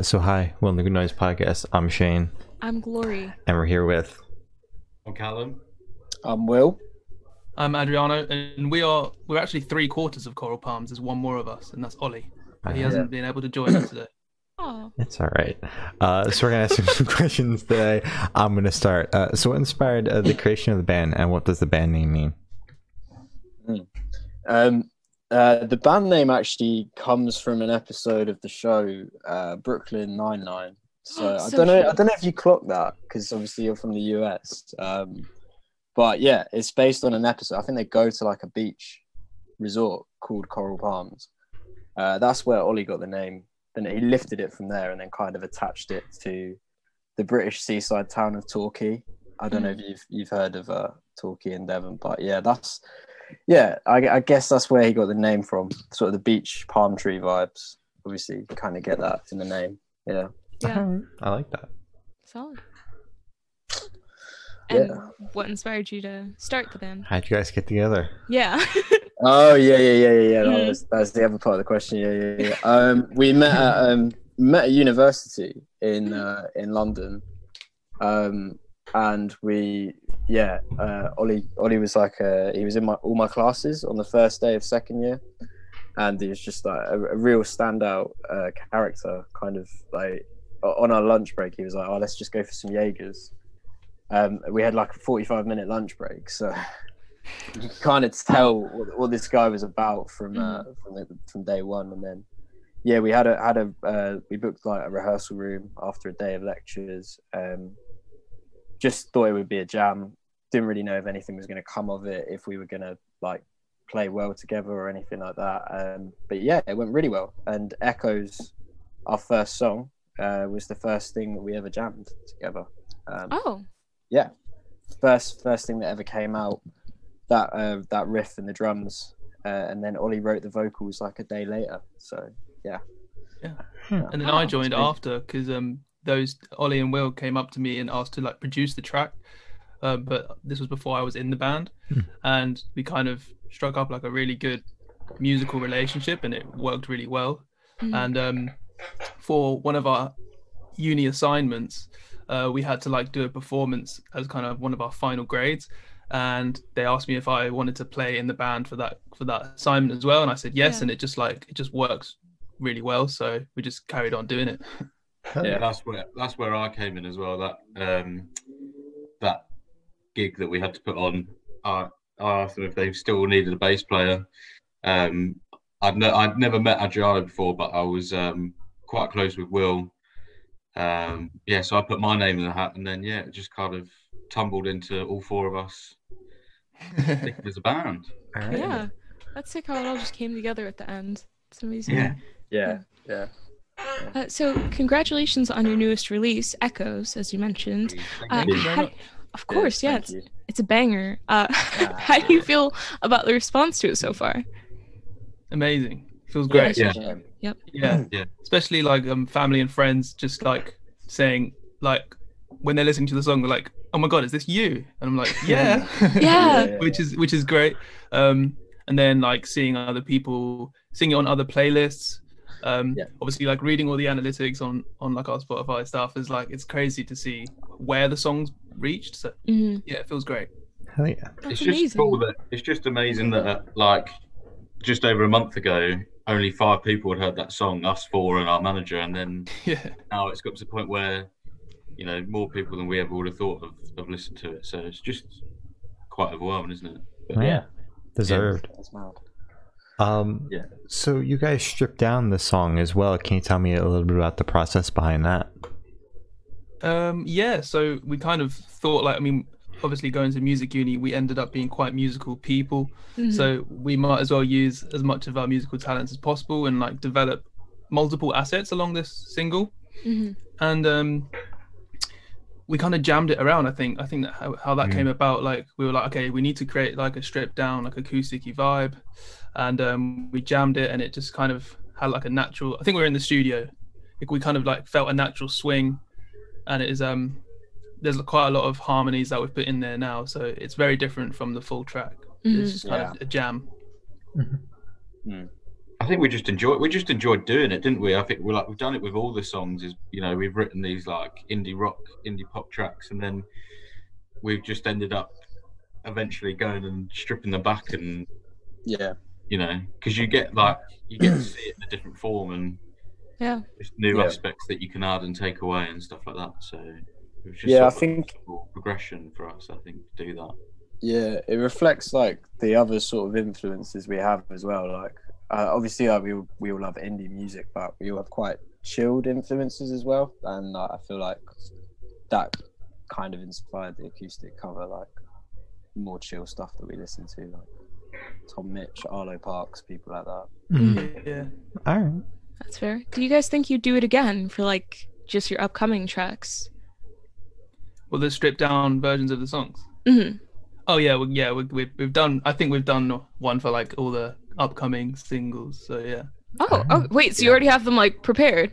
So hi, Will the Good Noise Podcast. I'm Shane, I'm Glory. and we're here with. I'm Callum. I'm Will. I'm Adriano, and we are we're actually three quarters of Coral Palms. There's one more of us, and that's Ollie. But he Uh, hasn't been able to join us today. Oh, It's all right. Uh, so we're gonna ask you some questions today. I'm gonna start. Uh, so, what inspired uh, the creation of the band, and what does the band name mean? Um, uh, the band name actually comes from an episode of the show uh, Brooklyn Nine Nine. So, I So don't know. I don't know if you clocked that because obviously you're from the US. Um, but yeah, it's based on an episode. I think they go to like a beach resort called Coral Palms. Uh, that's where Ollie got the name. Then he lifted it from there and then kind of attached it to the British seaside town of Torquay. I don't know if you've you've heard of uh, Torquay in Devon, but yeah, that's yeah. I, I guess that's where he got the name from. Sort of the beach palm tree vibes. Obviously, you kind of get that in the name. Yeah. yeah, I like that. solid. Yeah. And what inspired you to start the band? How'd you guys get together? Yeah. Oh yeah, yeah, yeah, yeah, yeah. That was that's the other part of the question. Yeah, yeah, yeah. Um, we met at um, met at university in uh, in London, um, and we yeah. Uh, Ollie Ollie was like uh, he was in my all my classes on the first day of second year, and he was just like a, a real standout uh, character. Kind of like on our lunch break, he was like, "Oh, let's just go for some Jaegers." Um, we had like a forty-five minute lunch break, so you kind of tell what, what this guy was about from uh, from, the, from day one, and then yeah, we had a had a uh, we booked like a rehearsal room after a day of lectures. Um, just thought it would be a jam. Didn't really know if anything was going to come of it, if we were going to like play well together or anything like that. Um, but yeah, it went really well. And Echoes, our first song, uh, was the first thing that we ever jammed together. Um, oh, yeah first first thing that ever came out that uh, that riff and the drums uh, and then ollie wrote the vocals like a day later so yeah Yeah. Yeah. And then Oh, I joined after because um those Ollie and Will came up to me and asked to like produce the track, uh, but this was before I was in the band, Hmm. and we kind of struck up like a really good musical relationship, and it worked really well. Mhm. and um, for one of our uni assignments uh, we had to like do a performance as kind of one of our final grades and they asked me if i wanted to play in the band for that for that assignment as well and i said yes Yeah. and it just like it just works really well so we just carried on doing it Yeah. That's where that's where I came in as well. That um, that gig that we had to put on. I, I asked them if they still needed a bass player. Um, I'd ne- I'd never met Adriano before, but I was um, quite close with Will. Um, yeah, so I put my name in the hat, and then yeah, it just kind of tumbled into all four of us thinking as a band. All right. yeah. That's sick how it all just came together at the end. It's amazing. Yeah. yeah yeah Uh, so, congratulations on your newest release, Echoes, as you mentioned. Uh, you very how- much. Of course, yeah, it's, it's a banger. Uh, Ah, how do you feel about the response to it so far? amazing feels great Yeah. yeah. yeah Yeah. especially like um family and friends just like saying like when they're listening to the song they're like oh my god is this you and i'm like yeah Yeah. which is which is great um and then like seeing other people singing on other playlists um Yeah. obviously like reading all the analytics on on like our spotify stuff is like it's crazy to see where the songs reached so Mhm. yeah it feels great Hell yeah. That's it's amazing. just cool that it's just amazing that uh, like just over a month ago only five people had heard that song us four and our manager and then yeah now it's got to the point where you know more people than we ever would have thought of have listened to it so it's just quite overwhelming isn't it But Yeah. Deserved. that's mad Um, Yeah. So you guys stripped down the song as well. Can you tell me a little bit about the process behind that? Um, yeah, so we kind of thought like I mean, obviously going to music uni, we ended up being quite musical people. Mhm. So we might as well use as much of our musical talents as possible and like develop multiple assets along this single. Mhm. And um we kind of jammed it around, I think. I think that how, how that Mm. came about, like we were like, okay, we need to create like a stripped down, like acoustic vibe. And um we jammed it and it just kind of had like a natural I think we were in the studio. Like, we kind of like felt a natural swing and it is um there's quite a lot of harmonies that we've put in there now so it's very different from the full track Mhm. it's just kind of a jam I think we just enjoyed we just enjoyed doing it, didn't we? I think we like we've done it with all the songs. Is you know we've written these like indie rock, indie pop tracks, and then we've just ended up eventually going and stripping the back, and Yeah, you know because you get like you get to see it in a different form and Yeah. there's new Yeah. aspects that you can add and take away and stuff like that. So it was just yeah. I of think progression for us. I think to do that. Yeah, it reflects like the other sort of influences we have as well. Like, uh, obviously, like, we all, we all love indie music, but we all have quite chilled influences as well. And uh, I feel like that kind of inspired the acoustic cover, like more chill stuff that we listen to, like Tom Misch, Arlo Parks, people like that. Mm. Yeah. All right. That's fair. Do you guys think you'd do it again for like just your upcoming tracks? Well, the stripped down versions of the songs. hmm Oh yeah, well, yeah, we, we, we've done. I think we've done one for like all the upcoming singles. So yeah. Oh, oh, wait. So you already have them like prepared?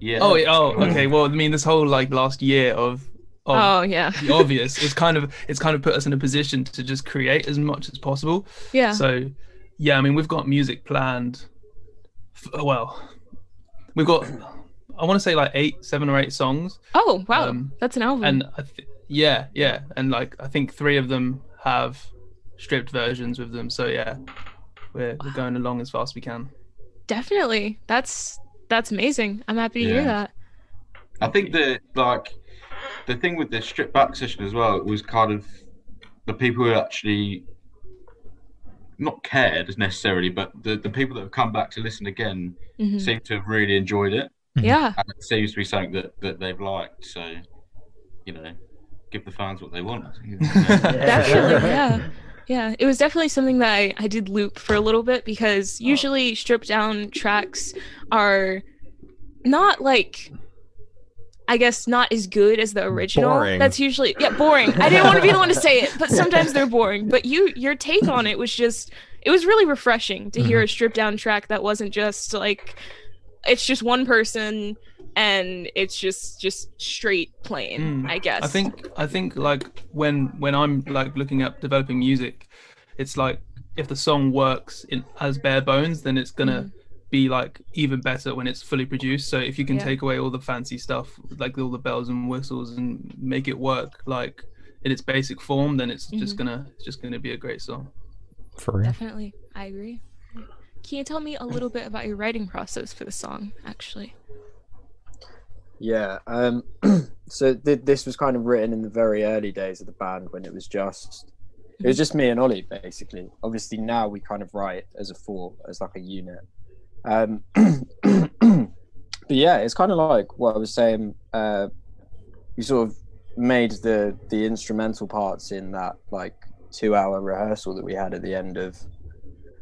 Yeah. Oh, oh, okay. Well, I mean, this whole like last year of, of Oh, yeah. the obvious, it's kind of it's kind of put us in a position to just create as much as possible. Yeah. So, yeah, I mean, we've got music planned. f- Well, we've got, I want to say like eight, seven or eight songs, oh, wow. um, That's an album. and I th- yeah, yeah, and like I think three of them have stripped versions with them. So yeah, we're we're going along as fast as we can. Definitely. That's that's amazing. I'm happy to hear that. I think the like the thing with the strip back session as well was kind of the people who actually not cared necessarily, but the, the people that have come back to listen again Mhm. seem to have really enjoyed it, Yeah. and it seems to be something that, that they've liked. So, you know, give the fans what they want. I. Definitely. Yeah. Yeah. It was definitely something that I, I did loop for a little bit because usually stripped down tracks are not like I guess not as good as the original. Boring. That's usually yeah, boring. I didn't want to be the one to say it, but sometimes they're boring. But you your take on it was just it was really refreshing to hear a stripped down track that wasn't just like it's just one person and it's just just straight playing, Mm. I guess. I think I think like when when I'm like looking at developing music, it's like if the song works in as bare bones, then it's gonna be like even better when it's fully produced. So if you can Yeah. take away all the fancy stuff, like all the bells and whistles, and make it work like in its basic form, then it's just gonna it's just gonna be a great song. For real. Definitely. I agree. Can you tell me a little bit about your writing process for the song, actually? Yeah. Um, so th- this was kind of written in the very early days of the band when it was just it was just me and Ollie basically. Obviously now we kind of write as a four, as like a unit. Um, but yeah, it's kind of like what I was saying. Uh, we sort of made the the instrumental parts in that like two hour rehearsal that we had at the end of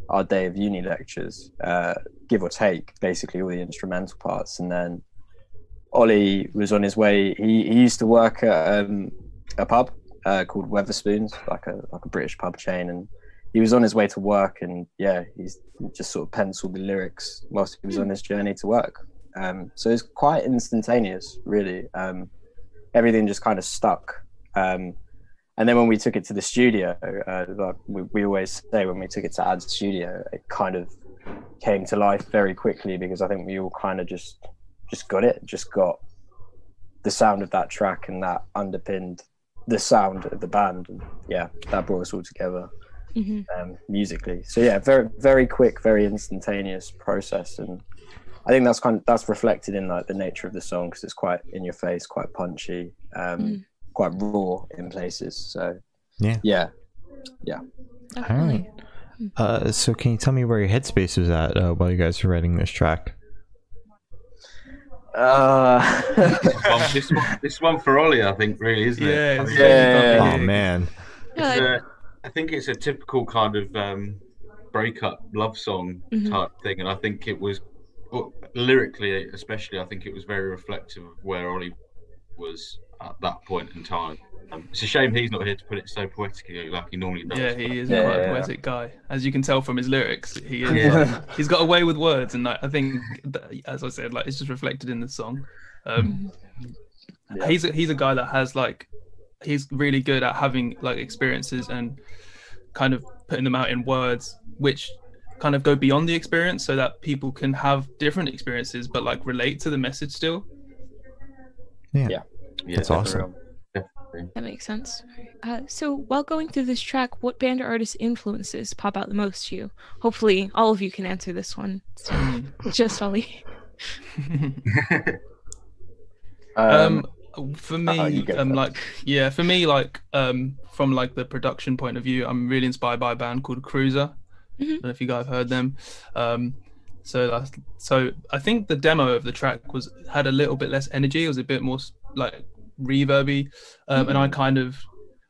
our day of uni lectures, uh, give or take, basically all the instrumental parts, and then Ollie was on his way. He, he used to work at um, a pub uh, called Wetherspoons, like a like a British pub chain, and he was on his way to work. And yeah, he's just sort of penciled the lyrics whilst he was on his journey to work. Um, so it's quite instantaneous, really. Um, everything just kind of stuck. Um, and then when we took it to the studio, uh, like we, we always say when we took it to Ad Studio, it kind of came to life very quickly because I think we all kind of just just got it, just got the sound of that track, and that underpinned the sound of the band, and yeah, that brought us all together hmm um, musically. So yeah, very very quick, very instantaneous process, and I think that's kind of that's reflected in like the nature of the song because it's quite in your face, quite punchy, um, Mhm. quite raw in places. So Yeah. yeah, Definitely. Uh, so can you tell me where your headspace was at uh, while you guys were writing this track? uh, Um, this one, this one for Ollie, I think, really, isn't it? Yeah, I, mean, Yeah. Oh Yeah. man. Yeah, it's a- I think it's a typical kind of um, breakup love song Mhm. type thing, and I think it was well, lyrically, especially, I think it was very reflective of where Ollie was at that point in time. Um, it's a shame he's not here to put it so poetically like he normally does. Yeah, he is Yeah, quite yeah, a yeah. poetic guy, as you can tell from his lyrics. He is. Yeah. like, he's got a way with words, and like, I think, that, as I said, like it's just reflected in the song. Um, Yeah. He's a, he's a guy that has like he's really good at having like experiences and kind of putting them out in words, which kind of go beyond the experience so that people can have different experiences but like relate to the message still. Yeah, Yeah. Yeah, that's awesome. That makes sense. Uh, so, while going through this track, what band or artist influences pop out the most to you? Hopefully, all of you can answer this one. So, just Ollie. Um, um for uh-oh, you me go um like yeah for me like um from like the production point of view i'm really inspired by a band called cruiser. I Mhm. don't know if you guys have heard them. Um so that's so i think the demo of the track was had a little bit less energy. It was a bit more like reverby. Um and i kind of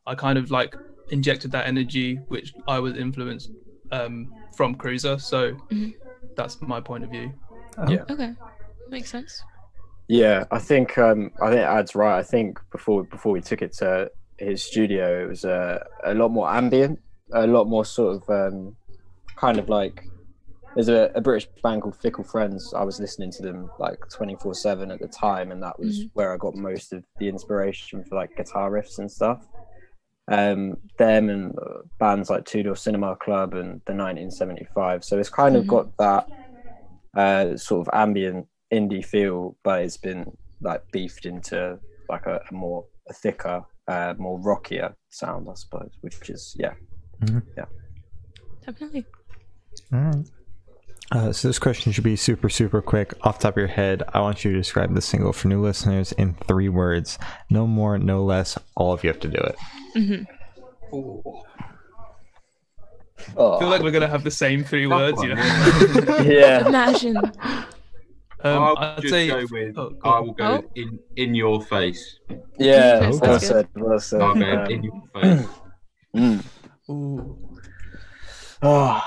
i kind of like injected that energy which i was influenced um from cruiser. So Mhm. that's my point of view. Yeah. Okay, makes sense. Yeah, I think um, I think Ad's right. I think before before we took it to his studio, it was uh, a lot more ambient, a lot more sort of um, kind of like. There's a, a British band called Fickle Friends. I was listening to them like 24 seven at the time, and that was Mhm. where I got most of the inspiration for like guitar riffs and stuff. Um, them and uh, bands like Two Door Cinema Club and the 1975. So it's kind of Mhm. got that uh, sort of ambient indie feel, but it's been like beefed into like a, a more a thicker, uh, more rockier sound, I suppose. Which is yeah, Yeah. Definitely. All right. Uh, so this question should be super, super quick. Off the top of your head, I want you to describe the single for new listeners in three words. No more, no less. All of you have to do it. hmm oh, i feel like we're gonna have the same three words you know yeah. yeah, Imagine. Um, I'll i'd just say go with. oh, go I will go Oh. with in in your face. yeah. That's Well good. said. Well said. I'll go Um, in your face. mm. Ooh. Oh,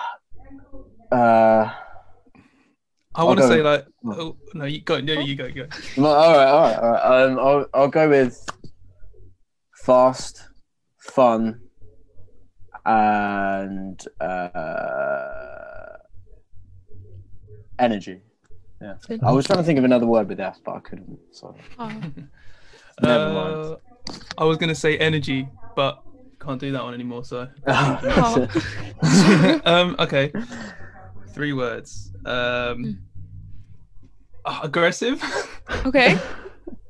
uh, I want to go say with- like, oh no, you go, no, you go, go. well, all right, all right, all right. Um, I'll I'll go with fast, fun, and uh, energy. Yeah, I was trying to think of another word with F, but I couldn't. So Oh, Never Uh, I was gonna say energy, but can't do that one anymore. So, Oh. um, okay, three words. Um, uh, aggressive. okay.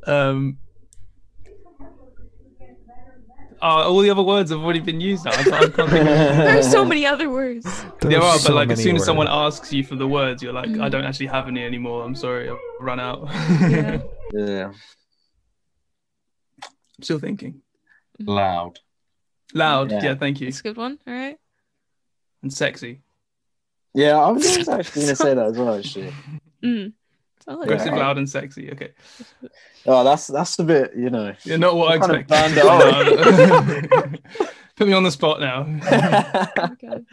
um. Uh, all the other words have already been used now. I can't, I can't think of There are so many other words. There There's are, but so like as many soon as someone asks you for the words, you're like, I Mm. don't actually have any anymore. I'm sorry, I've run out. Yeah. yeah, I'm still thinking. Loud. Loud, Yeah. yeah. thank you. It's a good one. All right. And sexy. yeah. I was actually going to say that as well. Actually, Mm. Solid. Aggressive, Yeah. loud, and sexy. Okay. oh, that's that's a bit, you know. You're not what I What kind of expected. band are No. Put me on the spot now. Okay.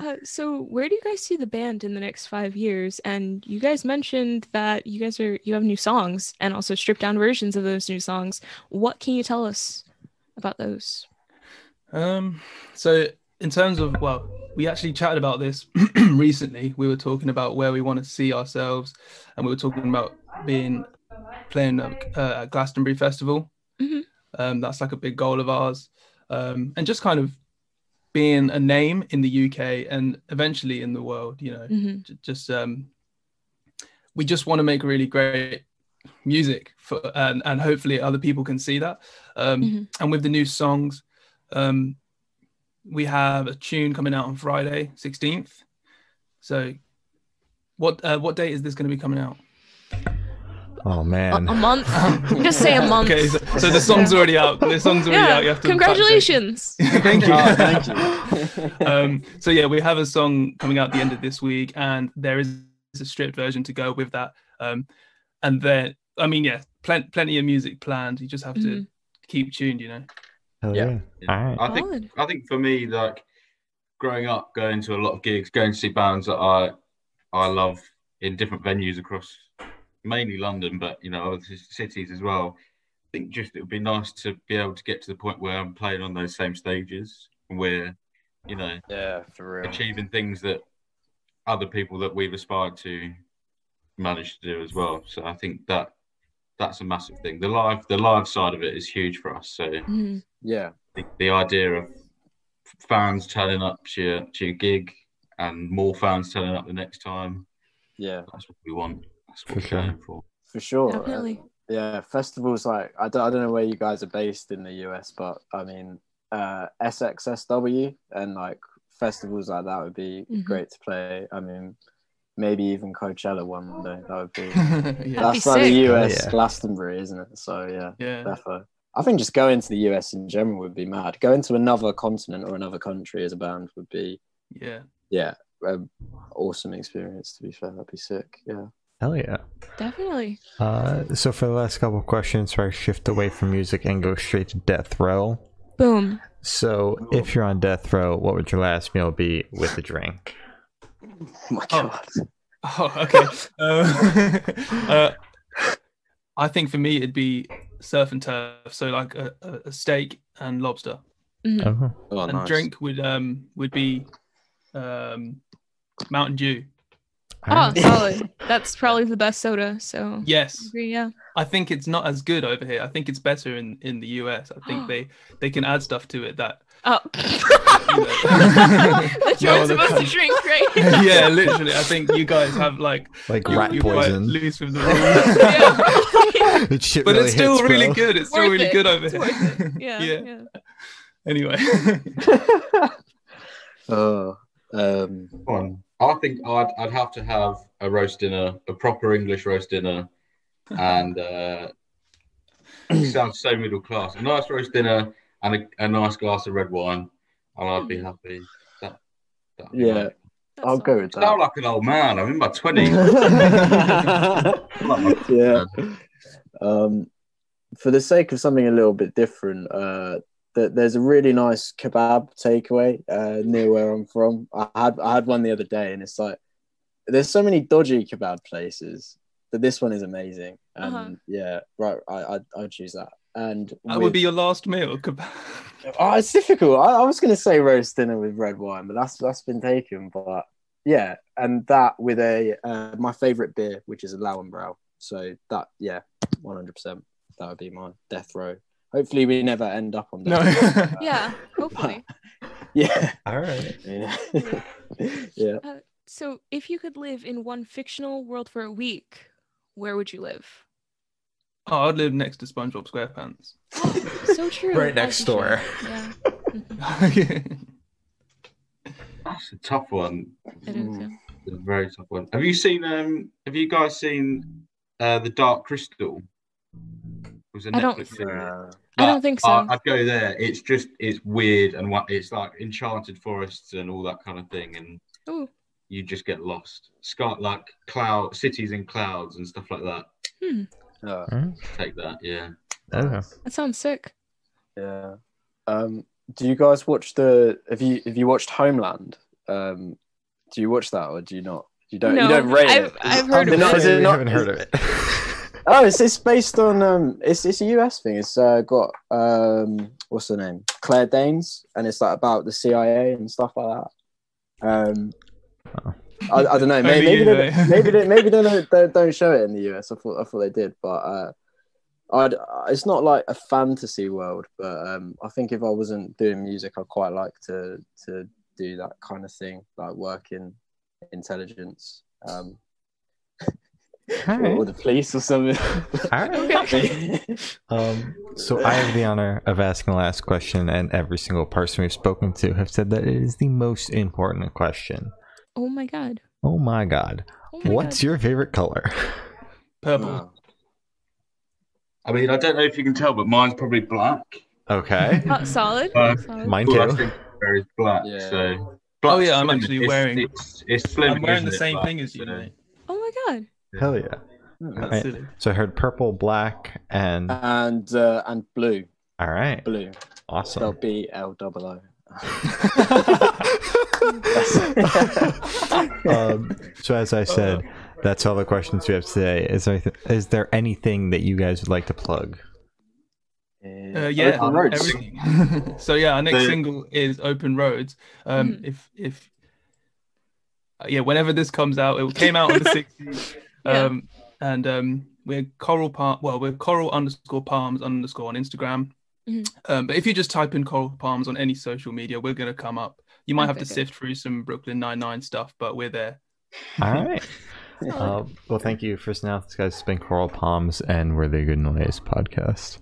Uh, so where do you guys see the band in the next five years? And you guys mentioned that you guys are you have new songs and also stripped down versions of those new songs. What can you tell us about those? Um, so in terms of well, we actually chatted about this recently. We were talking about where we want to see ourselves, and we were talking about being playing at, uh, at Glastonbury Festival. Mhm. Um, that's like a big goal of ours, um, and just kind of being a name in the UK and eventually in the world. You know, Mhm. J- just um, we just want to make really great music for and, and hopefully other people can see that um Mhm. and with the new songs um we have a tune coming out on friday 16th so what uh, what date is this going to be coming out Oh man. a month. Just say a month. okay so, so the song's already out the song's already Yeah. out you have to Congratulations. thank you Oh, thank you. um, so yeah, we have a song coming out at the end of this week, and there is a stripped version to go with that. Um, and then, I mean, yeah, plen- plenty of music planned. You just have to Mhm. keep tuned, you know. Hell Yeah. yeah. All right. I think Solid. I think for me, like growing up, going to a lot of gigs, going to see bands that I I love in different venues across mainly London, but you know other cities as well. I think just it would be nice to be able to get to the point where I'm playing on those same stages, where you know yeah, for real. achieving things that other people that we've aspired to manage to do as well. So I think that that's a massive thing. The live the live side of it is huge for us. So Mhm. Yeah, the, the idea of fans turning up to your, to your gig and more fans turning up the next time. Yeah, That's what we want. That's what For we're sure. going for. for sure. Definitely. yeah, festivals like I don't, I don't know where you guys are based in the US, but I mean uh, SXSW and like festivals like that would be Mhm. great to play. I mean, maybe even Coachella one day. That would be. yeah. That'd be That's like the. US Oh, yeah. Glastonbury, isn't it? So yeah, yeah. defo. I think just going to the US in general would be mad. Going to another continent or another country as a band would be Yeah. yeah, an awesome experience. To be fair, that'd be sick. Yeah. Hell yeah. Definitely. Uh, so for the last couple of questions, where I shift away from music and go straight to death row. Boom. So if you're on death row, what would your last meal be with a drink? Oh my Oh. god. Oh, okay. uh, uh, I think for me it'd be surf and turf. So like a, a a steak and lobster. Oh, Oh, and nice. drink would um would be um Mountain Dew. Oh, solid. That's probably the best soda. So Yes, agree, yeah. I think it's not as good over here. I think it's better in in the US. I think they they can add stuff to it that Oh. that That's No you're other supposed to drink, right? yeah, literally. I think you guys have like like you, rat you're poison. loose with the rules. yeah. That shit but really it's still hits, really bro. good. It's still Worth really it. good over It's here. worth it. Yeah. yeah. Anyway. oh, um, One. I think I'd I'd have to have a roast dinner, a proper English roast dinner, and uh, it sounds so middle class. A nice roast dinner and a, a nice glass of red wine, and I'd be happy. That, that'd yeah, nice. That's I'll go solid. with I sound like an old man. I'm in my twenties. yeah. Um, for the sake of something a little bit different, uh, th- there's a really nice kebab takeaway uh, near where I'm from. I had I had one the other day, and it's like there's so many dodgy kebab places, but this one is amazing. And Uh-huh. yeah, right, I I I'd choose that. And that with- would be your last meal. kebab. Oh, it's difficult. I, I was going to say roast dinner with red wine, but that's that's been taken. But yeah, and that with a uh, my favorite beer, which is a Löwenbräu. So that yeah, one hundred percent. That would be my death row. Hopefully, we never end up on No. Yeah, hopefully. yeah, All right. yeah, yeah. Uh, so, if you could live in one fictional world for a week, where would you live? oh, I'd live next to SpongeBob SquarePants. So true. Right next you door. Yeah. That's a tough one. it is. Yeah. It's a very tough one. Have you seen? Um, have you guys seen uh, the Dark Crystal? It was a I don't- Netflix series. Uh, I don't think so. I- I'd go there. It's just it's weird and what it's like enchanted forests and all that kind of thing, and Ooh. you just get lost. Sky like cloud cities in clouds and stuff like that. Hmm. uh, Take that, yeah. Okay. That sounds sick. yeah. Um, do you guys watch the? Have you have you watched Homeland? Um, do you watch that or do you not? You don't. no, you don't rate I've, it. I've heard They're of not- it. is it we not- haven't heard of it. Oh, it's it's based on um, it's it's a US thing. It's uh, got um, what's her name, Claire Danes, and it's like about the CIA and stuff like that. Um, Oh. I, I don't know. Maybe maybe you they, maybe they, maybe they don't, they don't show it in the US. I thought I thought they did, but uh, I'd it's not like a fantasy world. But um, I think if I wasn't doing music, I'd quite like to to do that kind of thing, like work in intelligence. Um, All or the police or something. All right. Um, so I have the honor of asking the last question, and every single person we've spoken to have said that it is the most important question. Oh my god. Oh my god. Oh my What's god. your favorite color? Purple. Wow. I mean, I don't know if you can tell, but mine's probably black. Okay. Oh, solid. Uh, solid. Mine Well, I too. think there is black. Yeah. So. Oh, yeah, I'm actually wearing- It's, it's slim. I'm wearing the isn't it, same black, thing as you, so- Oh my god. Hell yeah. That's Right. So I heard purple, black, and and uh, and blue, all right. blue, Awesome. spelled B L double O. um, so as I said, that's all the questions we have today. Is there is there anything that you guys would like to plug? Uh, yeah, Open roads. everything. so yeah, our next So- single is "Open Roads." Um, Mhm. If if uh, yeah, whenever this comes out, it came out on the 16th. Yeah. Um, and um, we're Coral Palm. Well, we're Coral underscore Palms underscore on Instagram. Mhm. Um, but if you just type in Coral Palms on any social media, we're gonna come up. You might Sounds have to okay. sift through some Brooklyn Nine Nine stuff, but we're there. All right. Uh, well, thank you. First now, this guy's been Coral Palms, and we're the Good Noise podcast.